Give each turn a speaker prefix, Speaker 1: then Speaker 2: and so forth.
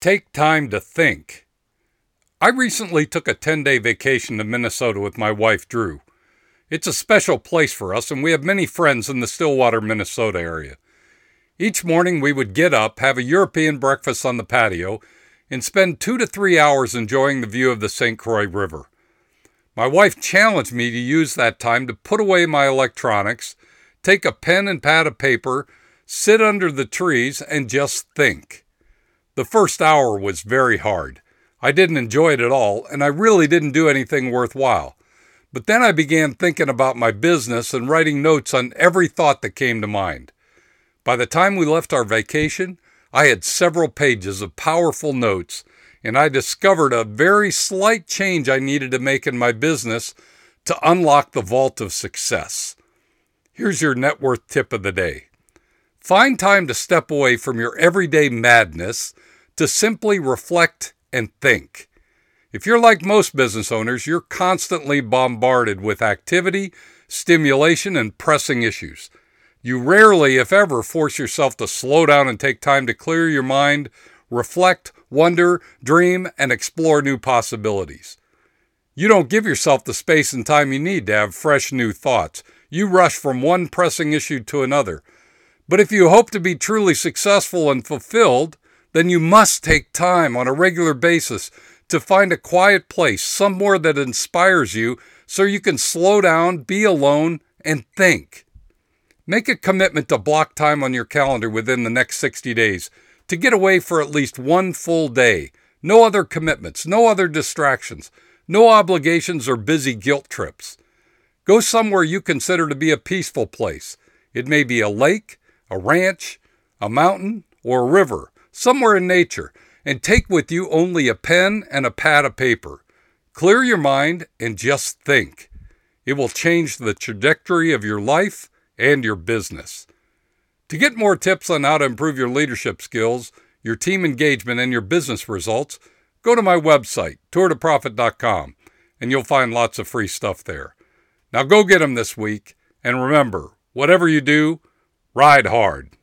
Speaker 1: Take time to think. I recently took a 10 day vacation to Minnesota with my wife, Drew. It's a special place for us, and we have many friends in the Stillwater, Minnesota area. Each morning, we would get up, have a European breakfast on the patio, and spend two to three hours enjoying the view of the St. Croix River. My wife challenged me to use that time to put away my electronics, take a pen and pad of paper, sit under the trees, and just think. The first hour was very hard. I didn't enjoy it at all, and I really didn't do anything worthwhile. But then I began thinking about my business and writing notes on every thought that came to mind. By the time we left our vacation, I had several pages of powerful notes, and I discovered a very slight change I needed to make in my business to unlock the vault of success. Here's your net worth tip of the day find time to step away from your everyday madness to simply reflect and think. If you're like most business owners, you're constantly bombarded with activity, stimulation, and pressing issues. You rarely, if ever, force yourself to slow down and take time to clear your mind, reflect, wonder, dream, and explore new possibilities. You don't give yourself the space and time you need to have fresh new thoughts. You rush from one pressing issue to another. But if you hope to be truly successful and fulfilled, then you must take time on a regular basis to find a quiet place, somewhere that inspires you so you can slow down, be alone, and think. Make a commitment to block time on your calendar within the next 60 days to get away for at least one full day. No other commitments, no other distractions, no obligations or busy guilt trips. Go somewhere you consider to be a peaceful place. It may be a lake, a ranch, a mountain, or a river, somewhere in nature and take with you only a pen and a pad of paper. Clear your mind and just think. It will change the trajectory of your life and your business. To get more tips on how to improve your leadership skills, your team engagement, and your business results, go to my website, tourtoprofit.com, and you'll find lots of free stuff there. Now go get them this week, and remember, whatever you do, ride hard.